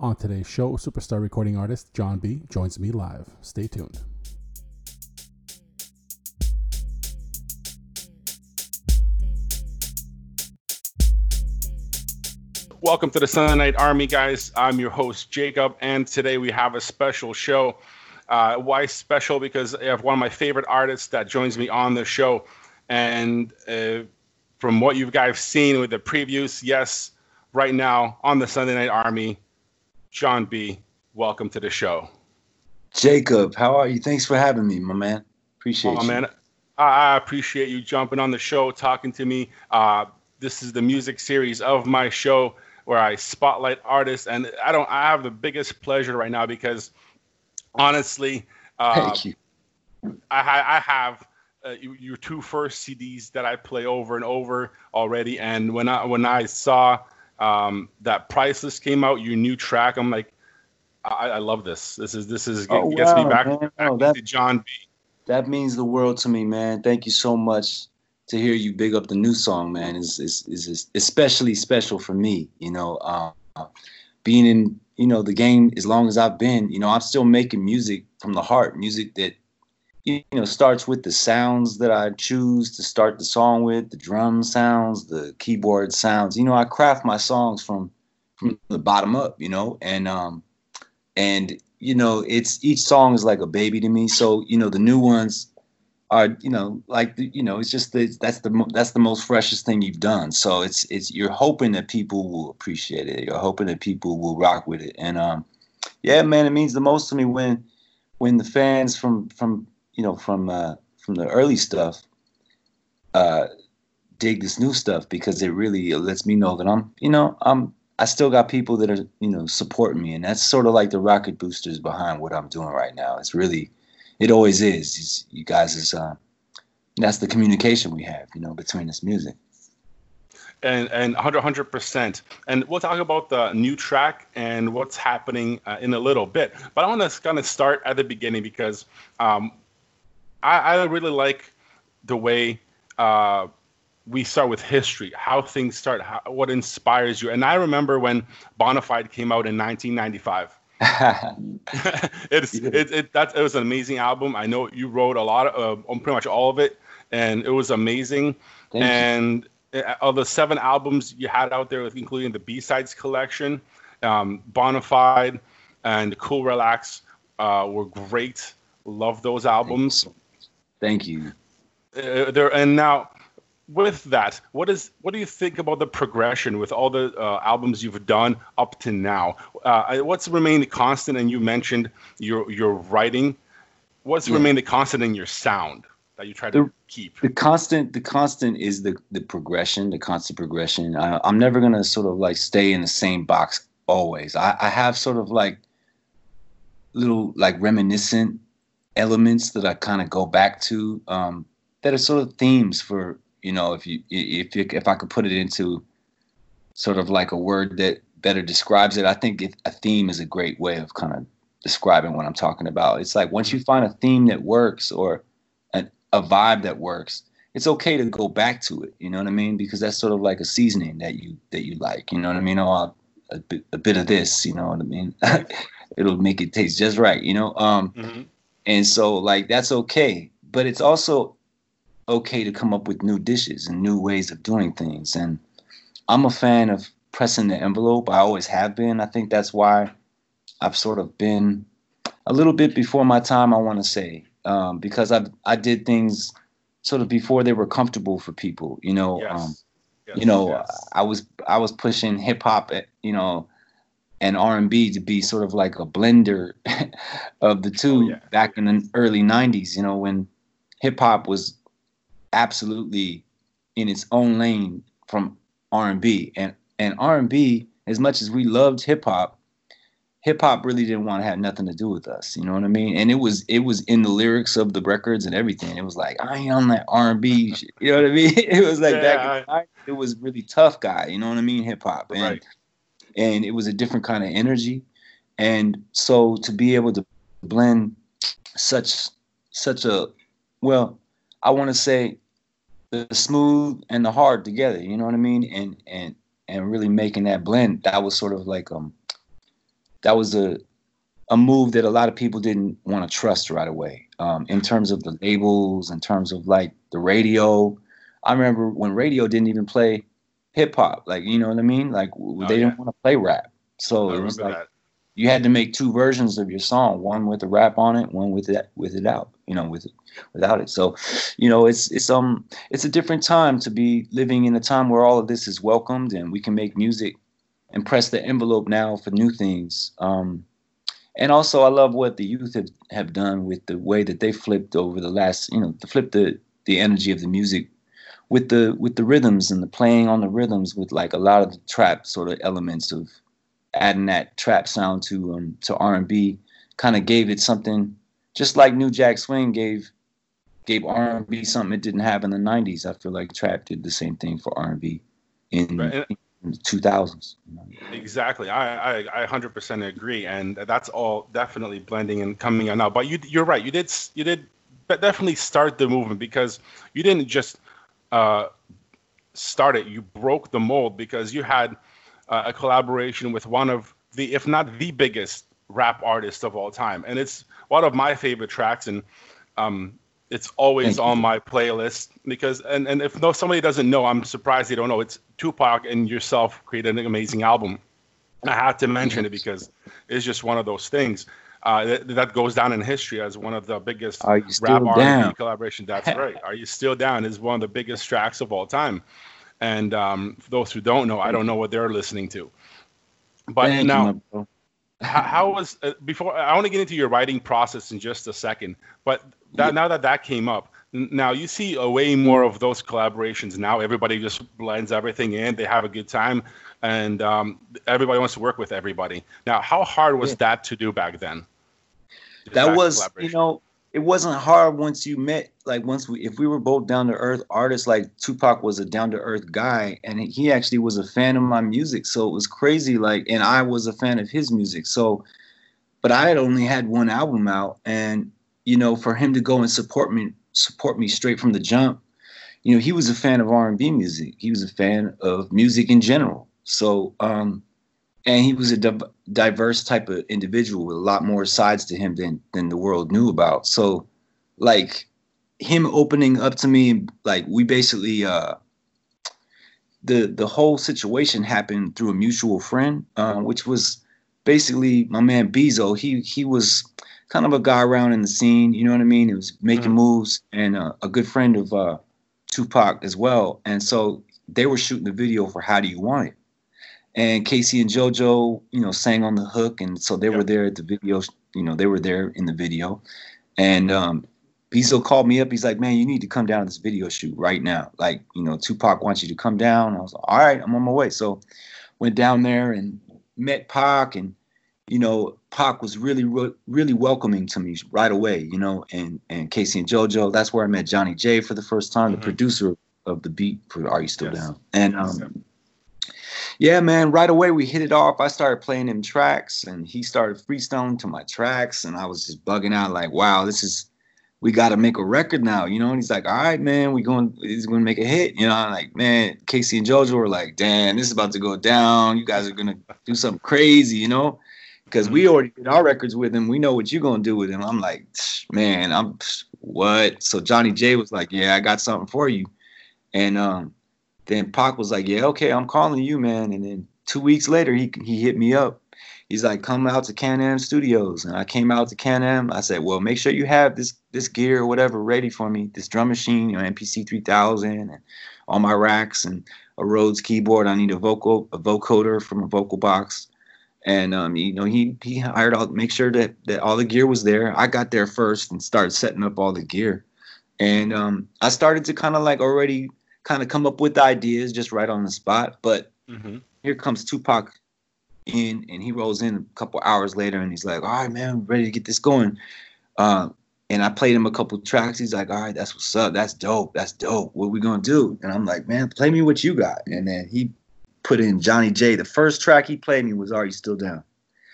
On today's show, superstar recording artist Jon B joins me live. Stay tuned. Welcome to the Sunday Night Army, guys. I'm your host, Jacob, and today we have a special show. Uh, why special? Because I have one of my favorite artists that joins me on the show. And uh, from what you guys seen with the previews, yes, right now on the Sunday Night Army, Jon B, welcome to the show. Jacob, how are you? Thanks for having me, my man. Appreciate oh, you. man. I appreciate you jumping on the show, talking to me. Uh, this is the music series of my show where I spotlight artists, and I don't. I have the biggest pleasure right now because, honestly, uh, thank you. I, I have uh, your two first CDs that I play over and over already, and when I when I saw um, that Priceless came out, your new track. I'm like, I, I love this. This is this is oh, gets wow, me back, back oh, that, to Jon B. That means the world to me, man. Thank you so much to hear you big up the new song, man. Is is is especially special for me. You know, uh, being in you know the game as long as I've been. You know, I'm still making music from the heart, music that you know starts with the sounds that I choose to start the song with, the drum sounds, the keyboard sounds. You know, I craft my songs from from the bottom up, you know, and um and you know, it's each song is like a baby to me. So, you know, the new ones are, you know, like you know, it's just the, that's the that's the most freshest thing you've done. So it's it's you're hoping that people will appreciate it. You're hoping that people will rock with it. And um yeah, man, it means the most to me when when the fans from from you know from uh, from the early stuff uh, dig this new stuff because it really lets me know that I'm you know I'm I still got people that are you know supporting me and that's sort of like the rocket boosters behind what I'm doing right now. It's really it always is. It's, you guys is uh, that's the communication we have you know between this music and and 100 percent. And we'll talk about the new track and what's happening uh, in a little bit. But I want to kind of start at the beginning because um, I, I really like the way uh, we start with history, how things start, how, what inspires you. And I remember when Bonafide came out in 1995. it's it, it that it was an amazing album. I know you wrote a lot of uh, pretty much all of it, and it was amazing. Thank and you. Uh, of the seven albums you had out there, including the B sides collection, um, Bonafide and Cool Relax uh, were great. Love those albums. Thank you. Uh, there and now with that, what is what do you think about the progression with all the uh, albums you've done up to now? Uh, what's remained constant? And you mentioned your your writing. What's yeah. remained constant in your sound that you try to the, keep? The constant, the constant is the the progression, the constant progression. I, I'm never gonna sort of like stay in the same box always. I, I have sort of like little like reminiscent elements that I kind of go back to um, that are sort of themes for you know if you if you, if I could put it into sort of like a word that better describes it. I think it, a theme is a great way of kind of describing what I'm talking about. It's like once you find a theme that works or a, a vibe that works, it's okay to go back to it. You know what I mean? Because that's sort of like a seasoning that you that you like. You know what I mean? Oh, a bit, a bit of this. You know what I mean? It'll make it taste just right. You know. Um, mm-hmm. And so like that's okay, but it's also okay to come up with new dishes and new ways of doing things. And I'm a fan of pressing the envelope. I always have been. I think that's why I've sort of been a little bit before my time. I want to say um, because I I did things sort of before they were comfortable for people. You know, yes. Um, yes, you know, yes. I was I was pushing hip hop. You know, and R&B to be sort of like a blender of the two oh, yeah. back in the early 90s, you know, when hip hop was absolutely in its own lane from R&B and and R&B as much as we loved hip hop, hip hop really didn't want to have nothing to do with us, you know what I mean? And it was it was in the lyrics of the records and everything. It was like I ain't on that R&B, shit, you know what I mean? It was like yeah, back in it was really tough guy, you know what I mean? Hip hop and right and it was a different kind of energy. And so to be able to blend such such a well, I want to say the smooth and the hard together, you know what I mean? And and and really making that blend, that was sort of like um that was a a move that a lot of people didn't want to trust right away. Um, in terms of the labels, in terms of like the radio. I remember when radio didn't even play hip hop, like you know what I mean. Like oh, they yeah. didn't want to play rap, so it was like that. you had to make two versions of your song, one with the rap on it, one with it with it out, you know, with it without it. So, you know, it's it's um it's a different time to be living in a time where all of this is welcomed and we can make music and press the envelope now for new things. Um, and also, I love what the youth have, have done with the way that they flipped over the last, you know, to flip the the energy of the music with the with the rhythms and the playing on the rhythms with like a lot of the trap sort of elements of adding that trap sound to um to R&B kind of gave it something just like New Jack Swing gave gave R&B something it didn't have in the 90s. I feel like trap did the same thing for R&B in, right. in in the 2000s. Exactly, I, I I 100% agree, and that's all definitely blending and coming out now. But you you're right, you did you did definitely start the movement because you didn't just uh, start it, you broke the mold because you had uh, a collaboration with one of the if not the biggest rap artist of all time, and it's one of my favorite tracks and. Um, it's always Thank on you. my playlist because and, and if no somebody doesn't know, I'm surprised they don't know. It's Tupac and yourself created an amazing album. And I had to mention it because it's just one of those things uh, that, that, goes down in history as one of the biggest rap R&B collaboration. That's right. Are you still down? Is one of the biggest tracks of all time. And um, for those who don't know, I don't know what they're listening to. But Thank now, you, how, how, was uh, before? I want to get into your writing process in just a second. But that, yeah. now that that came up, now you see a way more of those collaborations now. Everybody just blends everything in. They have a good time, and um, everybody wants to work with everybody. Now, how hard was yeah. that to do back then? That, that was, you know, it wasn't hard once you met. Like once we, if we were both down to earth artists, like Tupac was a down to earth guy, and he actually was a fan of my music, so it was crazy. Like, and I was a fan of his music, so. But I had only had one album out, and you know, for him to go and support me support me straight from the jump. You know, he was a fan of R&B music. He was a fan of music in general. So, um, and he was a di- diverse type of individual with a lot more sides to him than than the world knew about. So, like him opening up to me, like we basically uh, the the whole situation happened through a mutual friend, uh, which was basically my man Bezo. He he was kind of a guy around in the scene. You know what I mean? He was making mm-hmm. moves and uh, a good friend of uh, Tupac as well. And so they were shooting the video for "How Do You Want It," and K-Ci and JoJo, you know, sang on the hook, and so they yep. were there at the video. You know, they were there in the video, and um, Bezo called me up. He's like, "Man, you need to come down to this video shoot right now. Like, you know, Tupac wants you to come down." I was like, "All right, I'm on my way." So went down there and met Pac and you know, Pac was really, really welcoming to me right away, you know, and and K-Ci and JoJo. That's where I met Johnny J for the first time, mm-hmm. the producer of the beat for Are You Still yes. Down? And um, yeah, man, right away we hit it off. I started playing him tracks, and he started freestyling to my tracks, and I was just bugging out like, wow, this is we got to make a record now, you know. And he's like, all right, man, we going, he's going to make a hit, you know. I'm like, man, K-Ci and JoJo were like, damn, this is about to go down. You guys are gonna do something crazy, you know because we mm-hmm. already did our records with him. We know what you're gonna do with him. I'm like, man, I'm what? So Johnny J was like, yeah, I got something for you, and um, then Pac was like, yeah, okay, I'm calling you, man. And then two weeks later, he he hit me up. He's like, come out to Can-Am Studios, and I came out to Can-Am. I said, well, make sure you have this this gear or whatever ready for me. This drum machine, you know, MPC 3000, and all my racks and a Rhodes keyboard. I need a vocal a vocoder from a vocal box and um, you know he he hired all make sure that that all the gear was there. I got there first and started setting up all the gear, and um, I started to kind of like already kind of come up with ideas just right on the spot. But mm-hmm. here comes Tupac in, and he rolls in a couple hours later, and he's like, "All right, man, I'm ready to get this going." Uh, and I played him a couple tracks. He's like, "All right, that's what's up. That's dope. That's dope. What we gonna do?" And I'm like, "Man, play me what you got." And then he put in Johnny J. The first track he played me was Are You Still Down?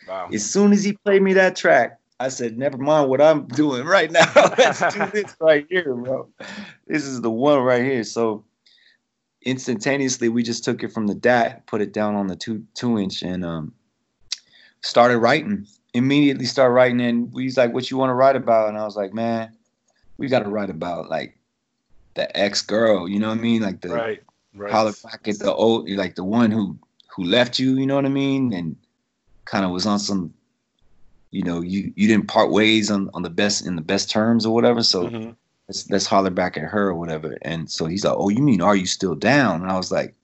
Wow. As soon as he played me that track, I said, never mind what I'm doing right now. Let's do this right here, bro. This is the one right here. So instantaneously we just took it from the DAT, put it down on the two two inch and um started writing. Immediately started writing, and he's like, "What you want to write about?" And I was like, "Man, we got to write about like the ex girl. You know what I mean? Like the right, right. holler back at the old, like the one who who left you. You know what I mean? And kind of was on some, you know, you you didn't part ways on on the best in the best terms or whatever. So." Mm-hmm. Let's, let's holler back at her or whatever. And so he's like, "Oh, you mean are you still down?" And I was like,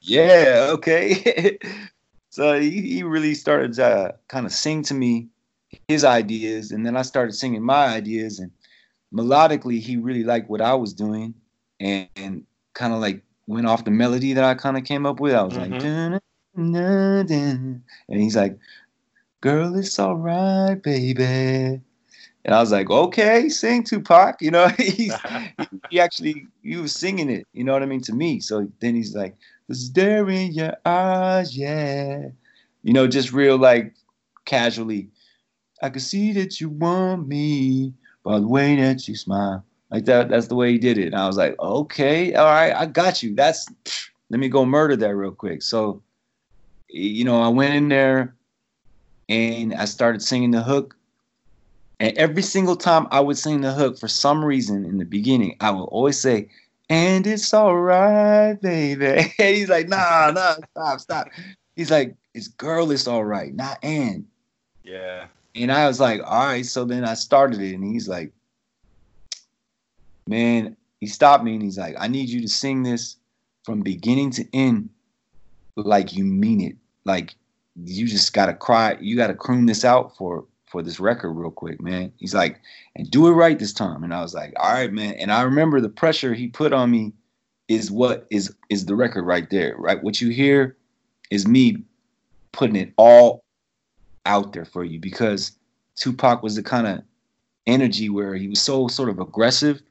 yeah, yeah okay. so he, he really started to kind of sing to me his ideas, and then I started singing my ideas, and melodically he really liked what I was doing, and, and kind of like went off the melody that I kind of came up with. I was mm-hmm. like, dun, dun, dun, and he's like, "Girl, it's all right, baby." And I was like, okay, sing Tupac. You know, he's, he actually, he was singing it, you know what I mean, to me. So then he's like, was there in your eyes, yeah. You know, just real like casually. I could see that you want me by the way that you smile. Like that, that's the way he did it. And I was like, okay, all right, I got you. That's let me go murder that real quick. So, you know, I went in there and I started singing the hook. And every single time I would sing the hook, for some reason in the beginning, I would always say, and it's all right, baby. And he's like, nah, nah, stop, stop. He's like, it's girl, it's all right, not and. Yeah. And I was like, all right. So then I started it, and he's like, man, he stopped me and he's like, I need you to sing this from beginning to end like you mean it. Like you just gotta cry, you gotta croon this out for for this record real quick, man. He's like, and do it right this time. And I was like, all right, man. And I remember the pressure he put on me is what is is the record right there, right? What you hear is me putting it all out there for you because Tupac was the kind of energy where he was so sort of aggressive.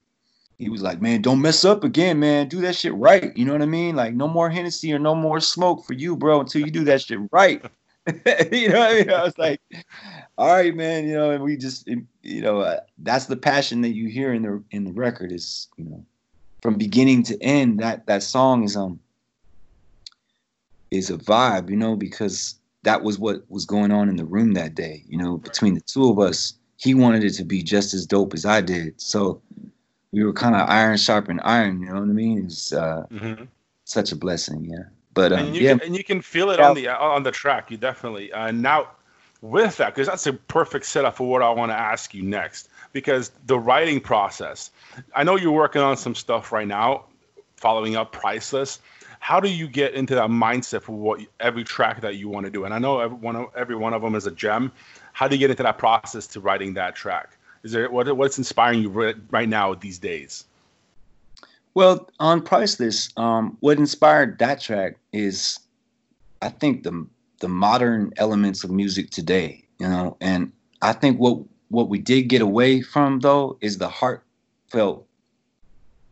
He was like, man, don't mess up again, man. Do that shit right. You know what I mean? Like, no more Hennessy or no more smoke for you, bro, until you do that shit right. you know what I mean? I was like, all right, man. You know, and we just, you know, uh, that's the passion that you hear in the in the record is, you know, from beginning to end. That that song is um is a vibe, you know, because that was what was going on in the room that day. You know, between the two of us, he wanted it to be just as dope as I did. So we were kind of iron sharpened iron. You know what I mean? It's uh, mm-hmm. such a blessing. Yeah. But um, and you yeah, can, and you can feel it yeah. on the on the track. You definitely uh, now with that because that's a perfect setup for what I want to ask you next. Because the writing process, I know you're working on some stuff right now, following up Priceless. How do you get into that mindset for what every track that you want to do? And I know every one of, every one of them is a gem. How do you get into that process to writing that track? Is there what what's inspiring you right now these days? Well, on Priceless, um, what inspired that track is, I think the the modern elements of music today, you know, and I think what what we did get away from though is the heartfelt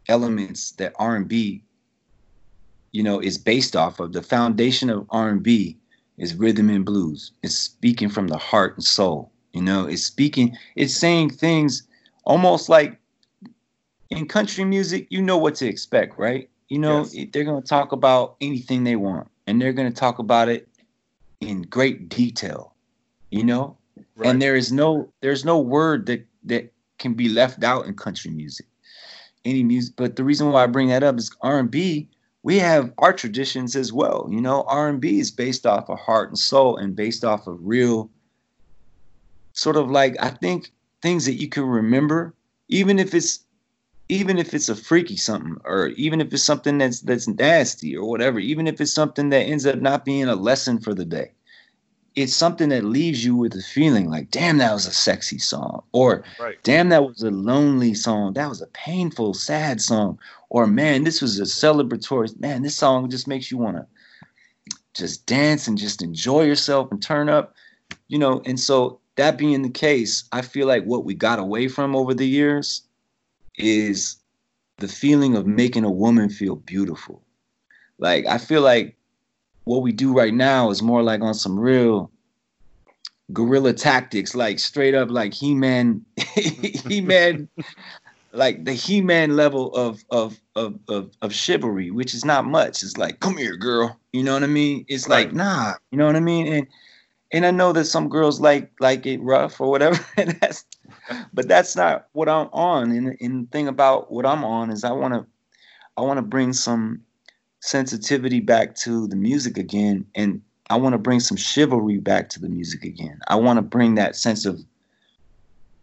elements that R and B, you know, is based off of. The foundation of R and B is rhythm and blues. It's speaking from the heart and soul. You know, it's speaking. It's saying things almost like in country music, you know what to expect, right? You know, yes. they're going to talk about anything they want and they're going to talk about it in great detail, you know? Right. And there is no there's no word that that can be left out in country music. Any music, but the reason why I bring that up is R&B, we have our traditions as well. You know, R&B is based off of heart and soul and based off of real sort of like I think things that you can remember even if it's even if it's a freaky something or even if it's something that's that's nasty or whatever even if it's something that ends up not being a lesson for the day it's something that leaves you with a feeling like damn that was a sexy song or right. damn that was a lonely song that was a painful sad song or man this was a celebratory man this song just makes you want to just dance and just enjoy yourself and turn up you know and so that being the case i feel like what we got away from over the years is the feeling of making a woman feel beautiful. Like I feel like what we do right now is more like on some real guerrilla tactics, like straight up like He-Man, He-Man, like the He-Man level of of of of, of chivalry, which is not much. It's like, come here, girl. You know what I mean? It's right. like, nah, you know what I mean? And and I know that some girls like like it rough or whatever. that's, but that's not what I'm on. And, and the thing about what I'm on is I want to, I want to bring some sensitivity back to the music again, and I want to bring some chivalry back to the music again. I want to bring that sense of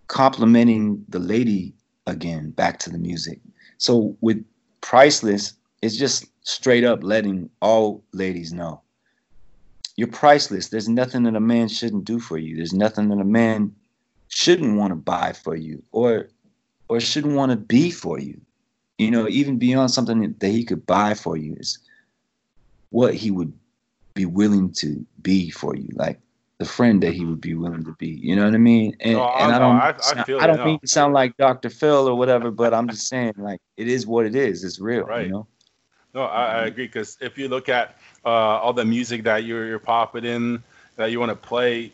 complimenting the lady again back to the music. So with priceless, it's just straight up letting all ladies know you're priceless. There's nothing that a man shouldn't do for you. There's nothing that a man shouldn't want to buy for you or or shouldn't want to be for you. You know, even beyond something that he could buy for you is what he would be willing to be for you, like the friend that he would be willing to be. You know what I mean? And, no, and I, don't, I, I, I don't mean to sound like Dr. Phil or whatever, but I'm just saying, like, it is what it is. It's real. Right. You know? No, I, I mm-hmm. agree because if you look at uh, all the music that you're, you're popping in that you want to play,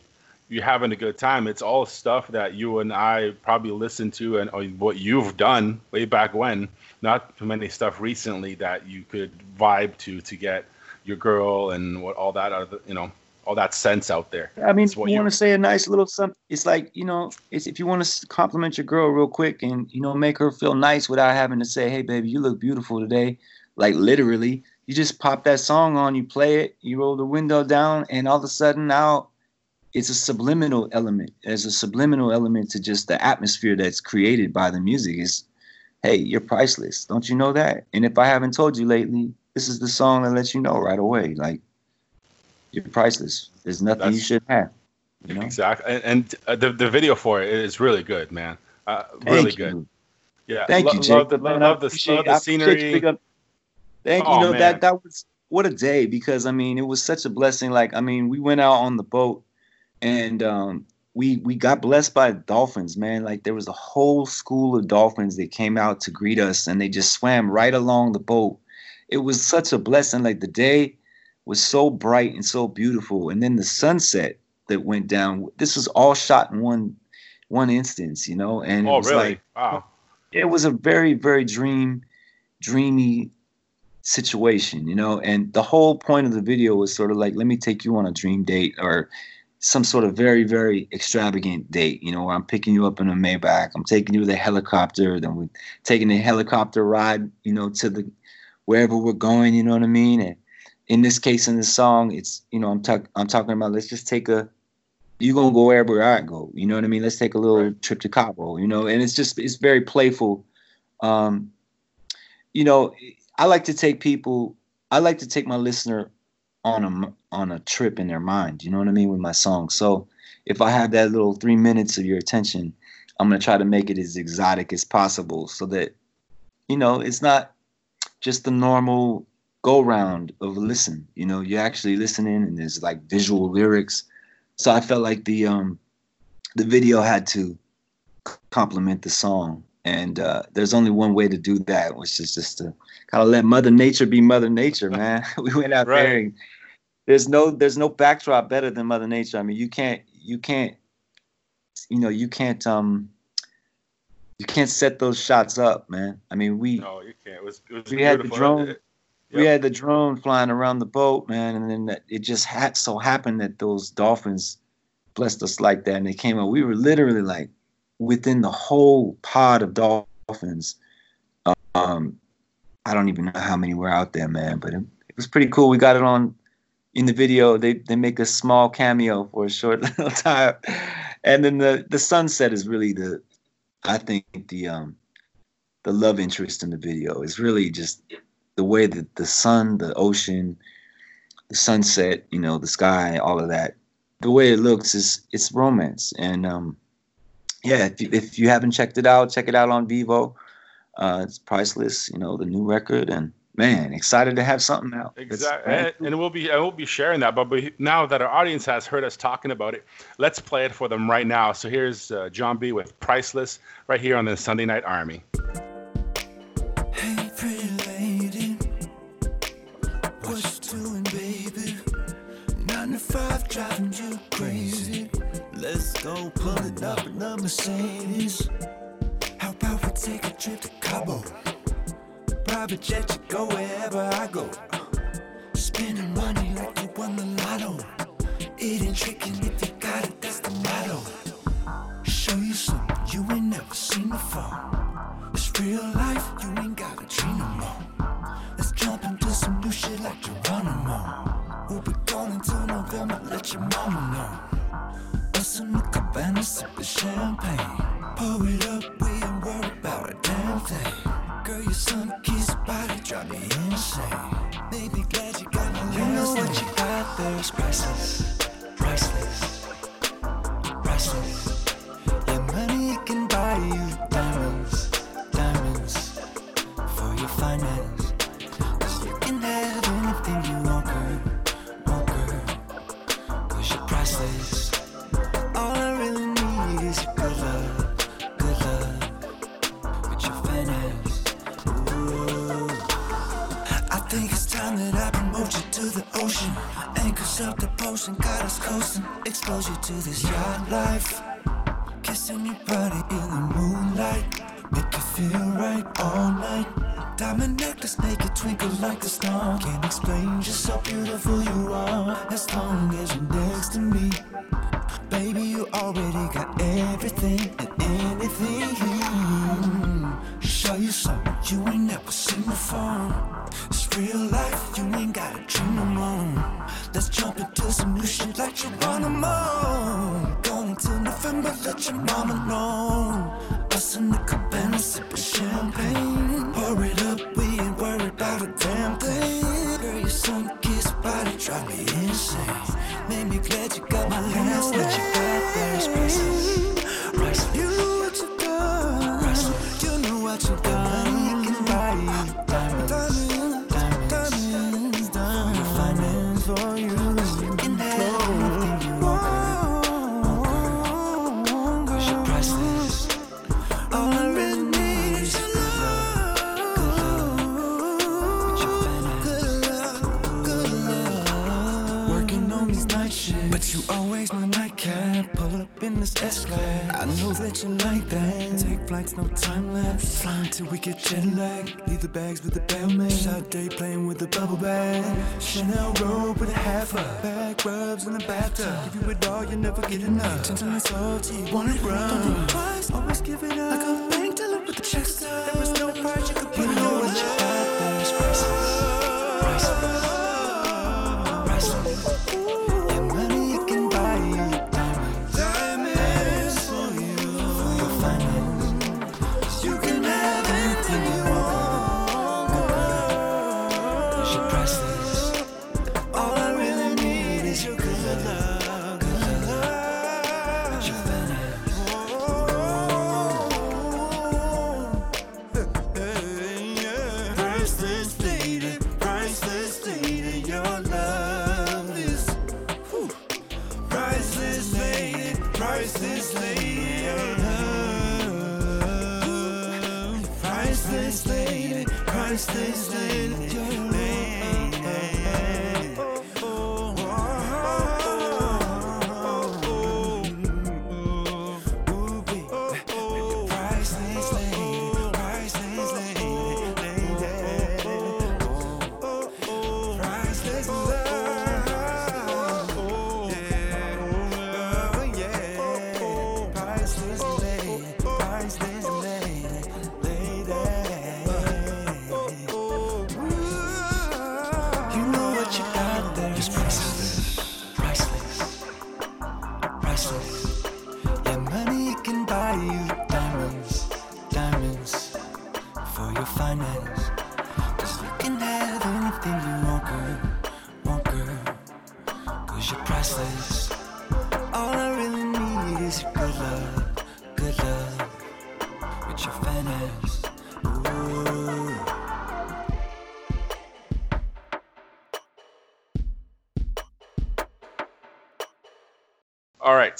you're having a good time. It's all stuff that you and I probably listened to and what you've done way back when. Not too many stuff recently that you could vibe to to get your girl and what all that other you know all that sense out there. I mean, you want to say a nice little something. It's like you know, it's if you want to compliment your girl real quick and you know make her feel nice without having to say, "Hey, baby, you look beautiful today." like literally. You just pop that song on, you play it, you roll the window down, and all of a sudden now it's a subliminal element. There's a subliminal element to just the atmosphere that's created by the music. Is hey, you're priceless. Don't you know that? And if I haven't told you lately, this is the song that lets you know right away. Like you're priceless. There's nothing that's, you should have. You know? Exactly. And, and uh, the the video for it is really good, man. Uh, really good. Yeah. Thank lo- you, Jake. Love the, love, love the, love the scenery. Thank oh, you know man. that that was what a day because I mean it was such a blessing. Like I mean we went out on the boat and um, we we got blessed by dolphins, man. Like there was a whole school of dolphins that came out to greet us and they just swam right along the boat. It was such a blessing. Like the day was so bright and so beautiful, and then the sunset that went down. This was all shot in one one instance, you know. And oh, it was really? like wow. It was a very very dream dreamy situation, you know. And the whole point of the video was sort of like, let me take you on a dream date or some sort of very, very extravagant date, you know, where I'm picking you up in a Maybach, I'm taking you with a helicopter, then we're taking a helicopter ride, you know, to the wherever we're going, you know what I mean? And in this case, in the song, it's you know, I'm talking I'm talking about let's just take a you're gonna go wherever I go, you know what I mean? Let's take a little trip to Cabo, you know, and it's just it's very playful. Um, you know, I like to take people. I like to take my listener on a on a trip in their mind. You know what I mean with my song. So if I have that little three minutes of your attention, I'm gonna try to make it as exotic as possible, so that you know it's not just the normal go round of listen. You know, you're actually listening, and there's like visual lyrics. So I felt like the um the video had to complement the song, and uh, there's only one way to do that, which is just to kind of let Mother Nature be Mother Nature, man. we went out right. there. And there's no there's no backdrop better than Mother Nature. I mean, you can't you can't you know you can't um you can't set those shots up, man. I mean, we no, you can't. It was, it was we had the drone. Yep. We had the drone flying around the boat, man, and then it just had so happened that those dolphins blessed us like that, and they came out. We were literally like within the whole pod of dolphins. Um, I don't even know how many were out there, man, but it, it was pretty cool. We got it on in the video. They they make a small cameo for a short little time, and then the the sunset is really the, I think the um, the love interest in the video is really just the way that the sun, the ocean, the sunset, you know, the sky, all of that. The way it looks is it's romance, and um, yeah, if you, if you haven't checked it out, check it out on Vevo. Uh, it's priceless, you know, the new record, and man, excited to have something out. Exactly, and, and, we'll be I will be sharing that. But now that our audience has heard us talking about it, let's play it for them right now. So here's uh, Jon B with "Priceless" right here on the Sunday Night Army. Hey, pretty lady, what you doing, baby? Nine to five driving you crazy. Let's go pull it up in the Mercedes How about we take a trip to Cabo. Private jet, you go wherever I go. Spending money like you won the lotto. It chicken if you got it, that's the motto. Show you something you ain't never seen before. It's real life, you ain't gotta dream no more. Let's jump into some new shit like Geronimo. We'll be going until November, let your mama know. Us in the cabana sipping champagne. Pour it up, we ain't worried about a damn thing. Girl, your sun kissed body drive me insane. Baby, glad you got my You know what you got there is priceless, priceless, priceless. To this yacht life. Kissed body drive me insane. Made me glad you got my last what you got is priceless. Priceless. You know what you got. You know what you got. That you like that. Take flights, no time left. Flying till we get jet lag. Leave the bags with the bellman. Shot day playing with the bubble bag. Chanel robe with a half up. Back rubs in the bathtub. Give you it all, you never get enough. Gentle and salty, want it rough. Don't think twice, always give it up.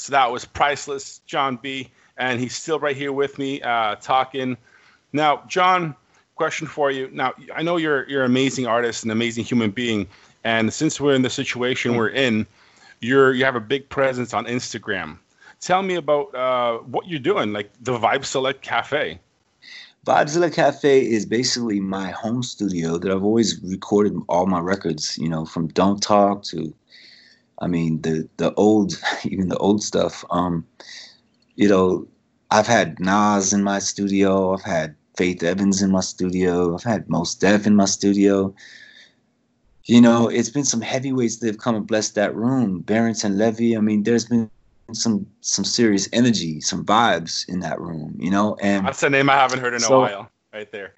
So that was Priceless, Jon B. And he's still right here with me uh, talking. Now, Jon, question for you. Now, I know you're you're an amazing artist, an amazing human being, and since we're in the situation we're in, you're you have a big presence on Instagram. Tell me about uh, what you're doing, like the Vibezelect Cafe. Vibezelect Cafe is basically my home studio that I've always recorded all my records, you know, from Don't Talk to I mean, the the old, even the old stuff. Um, you know, I've had Nas in my studio. I've had Faith Evans in my studio. I've had Mos Def in my studio. You know, it's been some heavyweights that have come and blessed that room. Barrington Levy. I mean, there's been some some serious energy, some vibes in that room. You know, and that's a name I haven't heard in so, a while. Right there.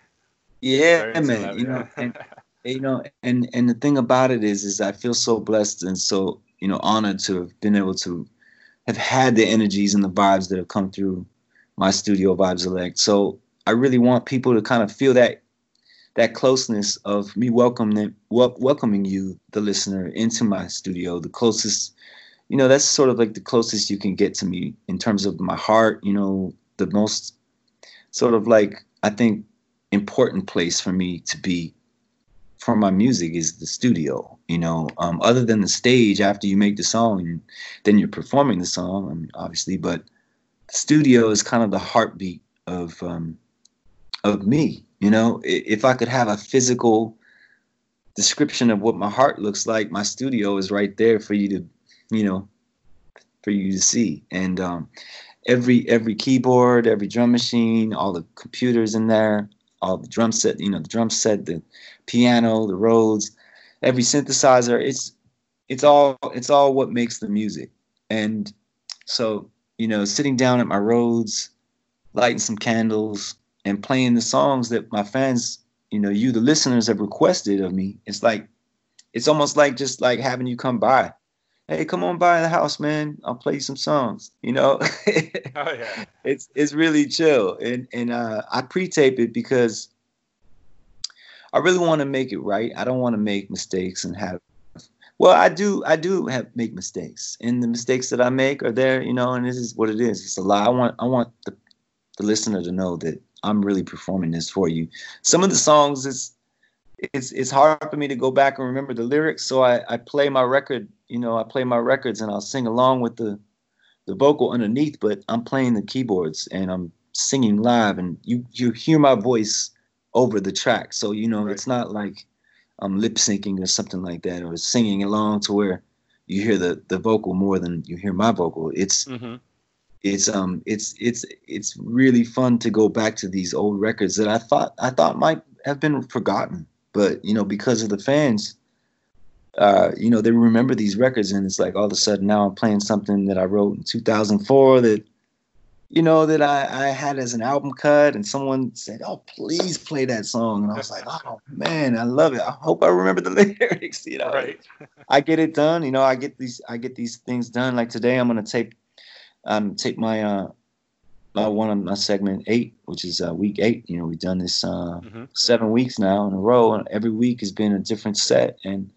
Yeah, Barrington man. Levy. You know, and, you know, and and the thing about it is, is I feel so blessed and so you know honored to have been able to have had the energies and the vibes that have come through my studio Vibezelect. So I really want people to kind of feel that that closeness of me welcoming wel- welcoming you, the listener, into my studio. The closest, you know, that's sort of like the closest you can get to me in terms of my heart. You know, the most sort of like I think important place for me to be for my music is the studio. You know, um, other than the stage after you make the song and then you're performing the song, mean, obviously, but the studio is kind of the heartbeat of um, of me. You know, if I could have a physical description of what my heart looks like, my studio is right there for you to, you know, for you to see. And um, every every keyboard, every drum machine, all the computers in there, all the drum set, you know, the drum set, the piano, the Rhodes, every synthesizer. It's it's all it's all what makes the music. And so, you know, sitting down at my Rhodes, lighting some candles, and playing the songs that my fans, you know, you the listeners have requested of me. It's like it's almost like just like having you come by. Hey, come on by the house, man. I'll play you some songs. You know, oh yeah, it's it's really chill, and and uh, I pre-tape it because I really want to make it right. I don't want to make mistakes and have. Well, I do. I do have make mistakes, and the mistakes that I make are there. You know, and this is what it is. It's a lie. I want. I want the the listener to know that I'm really performing this for you. Some of the songs, it's it's it's hard for me to go back and remember the lyrics, so I I play my record. You know, I play my records and I'll sing along with the the vocal underneath, but I'm playing the keyboards and I'm singing live, and you you hear my voice over the track. So you know, right. it's not like I'm lip syncing or something like that, or singing along to where you hear the the vocal more than you hear my vocal. It's mm-hmm. it's um it's it's it's really fun to go back to these old records that I thought I thought might have been forgotten, but you know, because of the fans. Uh, you know, they remember these records, and it's like all of a sudden now I'm playing something that I wrote in 2004 that you know, that I, I had as an album cut, and someone said, "Oh, please play that song," and I was like, "Oh man, I love it. I hope I remember the lyrics." You know, right? I get it done. You know, I get these I get these things done. Like today, I'm gonna tape um tape my uh my one of my segment eight, which is uh, week eight. You know, we've done this uh, mm-hmm. seven weeks now in a row, and every week has been a different set, and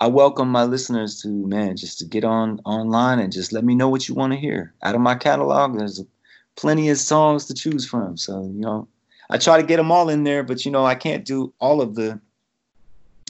I welcome my listeners to man just to get on online and just let me know what you want to hear. Out of my catalog, there's plenty of songs to choose from. So you know, I try to get them all in there, but you know, I can't do all of the.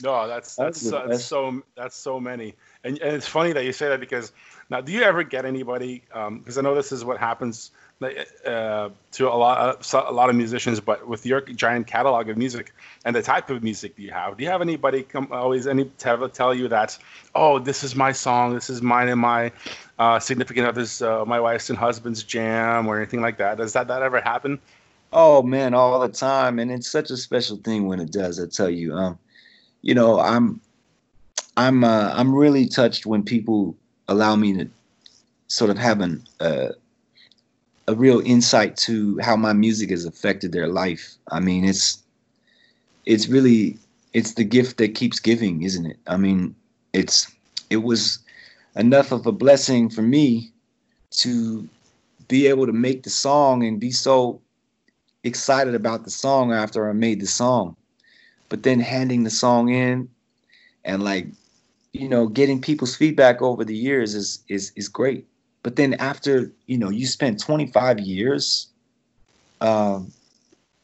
No, that's that's, so, that's so that's so many, and, and it's funny that you say that because now, do you ever get anybody? Because um, I know this is what happens uh, to a lot of, a lot of musicians, but with your giant catalog of music and the type of music that you have, do you have anybody come always any tell, tell you that oh this is my song, this is mine and my uh, significant other's, uh, my wife's and husband's jam or anything like that? Does that that ever happen? Oh man, all the time, and it's such a special thing when it does. I tell you, um, you know, I'm I'm uh, I'm really touched when people allow me to sort of have an uh, a real insight to how my music has affected their life. I mean, it's it's really it's the gift that keeps giving, isn't it? I mean, it's it was enough of a blessing for me to be able to make the song and be so excited about the song after I made the song. But then handing the song in and like you know getting people's feedback over the years is is is great but then after you know you spent 25 years, um,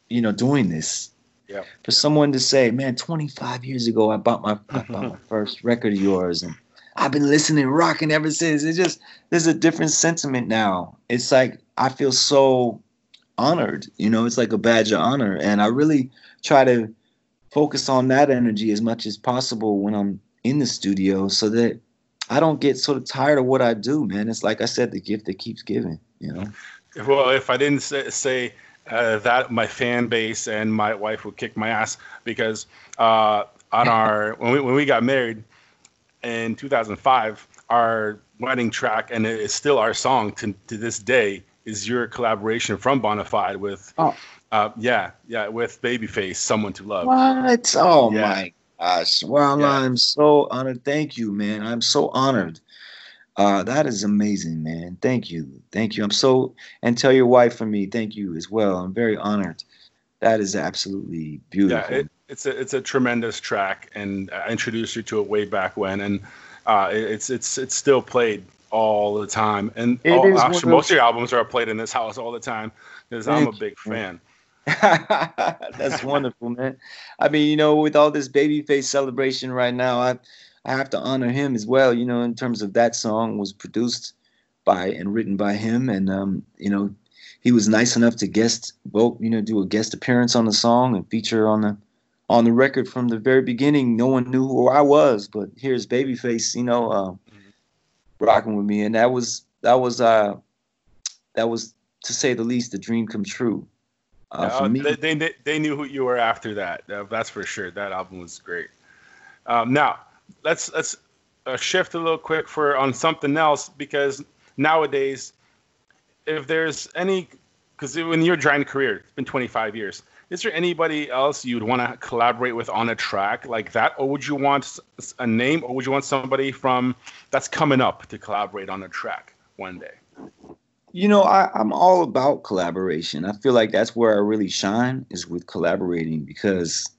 you know, doing this. Yeah. For someone to say, "Man, 25 years ago, I bought my I bought my first record of yours, and I've been listening, rocking ever since." It's just there's a different sentiment now. It's like I feel so honored. You know, it's like a badge of honor, and I really try to focus on that energy as much as possible when I'm in the studio, so that I don't get sort of tired of what I do, man. It's like I said, the gift that keeps giving. You know. Well, if I didn't say, say uh, that, my fan base and my wife would kick my ass because uh, on our when we when we got married in 2005, our wedding track and it is still our song to to this day is your collaboration from Bonafide with. Oh. Uh, yeah, yeah, with Babyface, someone to love. What? Oh Yeah. my gosh! Well, Yeah. I'm so honored. Thank you, man. I'm so honored. Uh, that is amazing, man. Thank you, thank you. I'm so and tell your wife for me. Thank you as well. I'm very honored. That is absolutely beautiful. Yeah, it, it's a it's a tremendous track, and I introduced you to it way back when, and uh, it- it's it's it's still played all the time, and all, actually most of your albums are played in this house all the time because I'm a big you. fan. That's wonderful, man. I mean, you know, with all this babyface celebration right now, I I have to honor him as well. You know, in terms of that song was produced by and written by him, and um, you know, he was nice enough to guest vote, you know, do a guest appearance on the song and feature on the on the record from the very beginning. No one knew who I was, but here's Babyface, you know, uh, rocking with me, and that was that was uh that was to say the least a dream come true. Uh, me, they, they they knew who you were after that. That's for sure. That album was great. Um, now let's let's uh, shift a little quick for on something else because nowadays, if there's any, because when you're trying career, it's been 25 years. Is there anybody else you'd want to collaborate with on a track like that, or would you want a name, or would you want somebody from that's coming up to collaborate on a track one day? You know, I, I'm all about collaboration. I feel like that's where I really shine is with collaborating because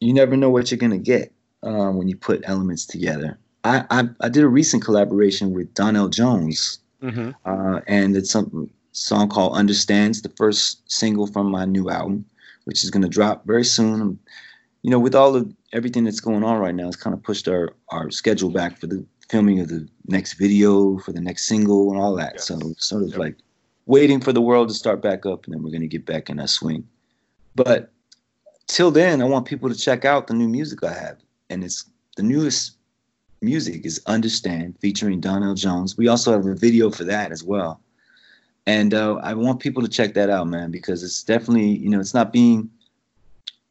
you never know what you're gonna get um, when you put elements together. I, I I did a recent collaboration with Donell Jones, Mm-hmm. uh, and it's some song called "Understands," the first single from my new album, which is gonna drop very soon. You know, with all of everything that's going on right now, it's kind of pushed our our schedule back for the filming of the next video, for the next single, and all that. Yes. So sort of Yep. like waiting for the world to start back up, and then we're gonna get back in that swing. But till then, I want people to check out the new music I have, and it's the newest music is "Understand" featuring Donell Jones. We also have a video for that as well, and uh, I want people to check that out, man, because it's definitely you know it's not being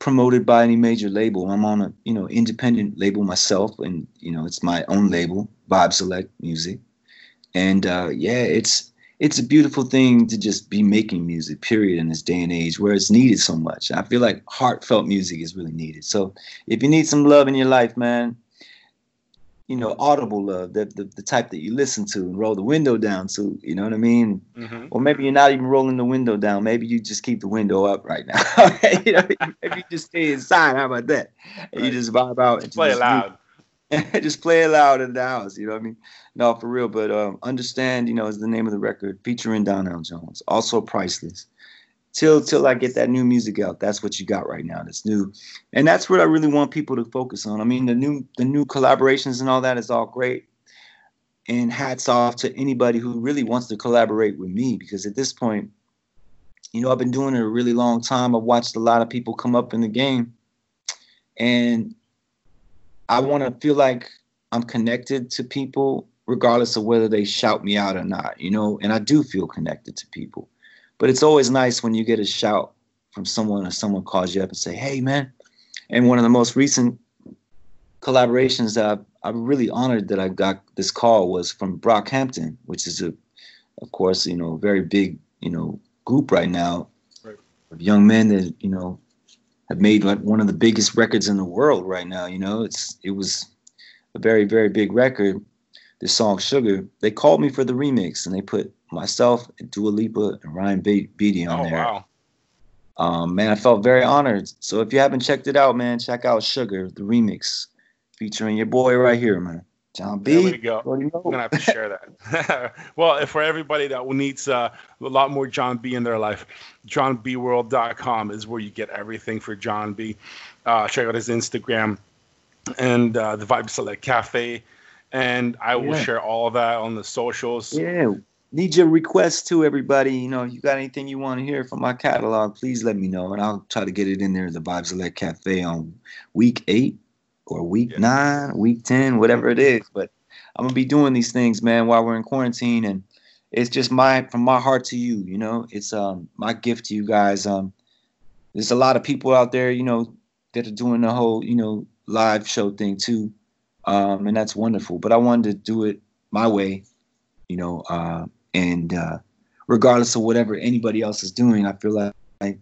promoted by any major label. I'm on a you know independent label myself, and you know it's my own label, Vibezelect Music, and uh, yeah, it's it's a beautiful thing to just be making music. Period. In this day and age where it's needed so much, I feel like heartfelt music is really needed. So if you need some love in your life, man. You know, audible love, the, the the type that you listen to and roll the window down to. You know what I mean? Mm-hmm. Or maybe you're not even rolling the window down. Maybe you just keep the window up right now. you know, maybe you just stay inside. How about that? And you just vibe out. and Play it just- loud. just play it loud in the house. You know what I mean? No, for real. But um, understand, you know, is the name of the record featuring Donell Jones. Also priceless. Till till I get that new music out, that's what you got right now. That's new, and that's what I really want people to focus on. I mean, the new the new collaborations and all that is all great. And hats off to anybody who really wants to collaborate with me because at this point, you know, I've been doing it a really long time. I've watched a lot of people come up in the game, and I want to feel like I'm connected to people regardless of whether they shout me out or not, you know, and I do feel connected to people. But it's always nice when you get a shout from someone or someone calls you up and say, "Hey, man." And one of the most recent collaborations that I've, I'm really honored that I got this call was from Brockhampton, which is a, of course, you know, very big, you know, group right now Right. of young men that you know have made like one of the biggest records in the world right now. You know, it's it was a very very big record. This song "Sugar." They called me for the remix, and they put myself, and Dua Lipa, and Ryan Be- Beatty on Oh there. wow. Um, man, I felt very honored. So if you haven't checked it out, man, check out "Sugar," the remix, featuring your boy right here, man, Jon B. There we go. I'm gonna have to share that. well, for everybody that needs uh, a lot more Jon B in their life, johnbworld.com is where you get everything for Jon B. Uh, check out his Instagram and uh, the Vibezelect Cafe, and I will Yeah. share all of that on the socials. Yeah. Need your requests too, everybody. You know, you got anything you want to hear from my catalog, please let me know. And I'll try to get it in there the Vibezelect Cafe on week eight or week Yeah. nine, week 10, whatever it is. But I'm gonna be doing these things, man, while we're in quarantine, and it's just my from my heart to you. You know, it's um my gift to you guys. Um, there's a lot of people out there, you know, that are doing the whole, you know, live show thing too, um, and that's wonderful. But I wanted to do it my way, you know, uh, and uh, regardless of whatever anybody else is doing, I feel like,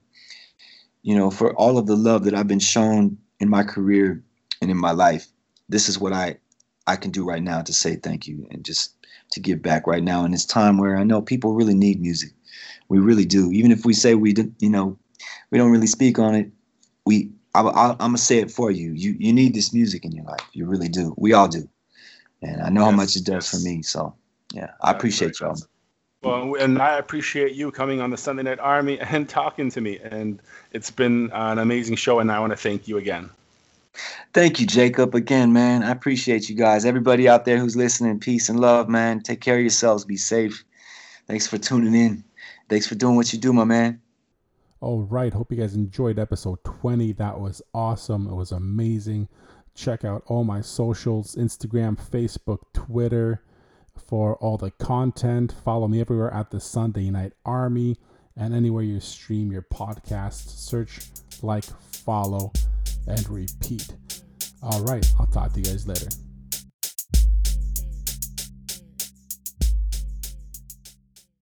you know, for all of the love that I've been shown in my career and in my life, this is what I I can do right now to say thank you and just to give back right now in this time where I know people really need music. We really do. Even if we say we, you know, we don't really speak on it, we I, am gonna say it for you. You you need this music in your life. You really do. We all do, and I know yes, how much it does yes. for me. So yeah, I appreciate y'all. Well, and I appreciate you coming on the Sunday Night Army and talking to me. And it's been an amazing show, and I want to thank you again. Thank you, Jacob. Again, man, I appreciate you guys. Everybody out there who's listening, peace and love, man. Take care of yourselves. Be safe. Thanks for tuning in. Thanks for doing what you do, my man. All right. Hope you guys enjoyed episode 20. That was awesome. It was amazing. Check out all my socials Instagram, Facebook, Twitter for all the content. Follow me everywhere at the Sunday Night Army and anywhere you stream your podcast. Search, like, follow, and repeat. All right. I'll talk to you guys later.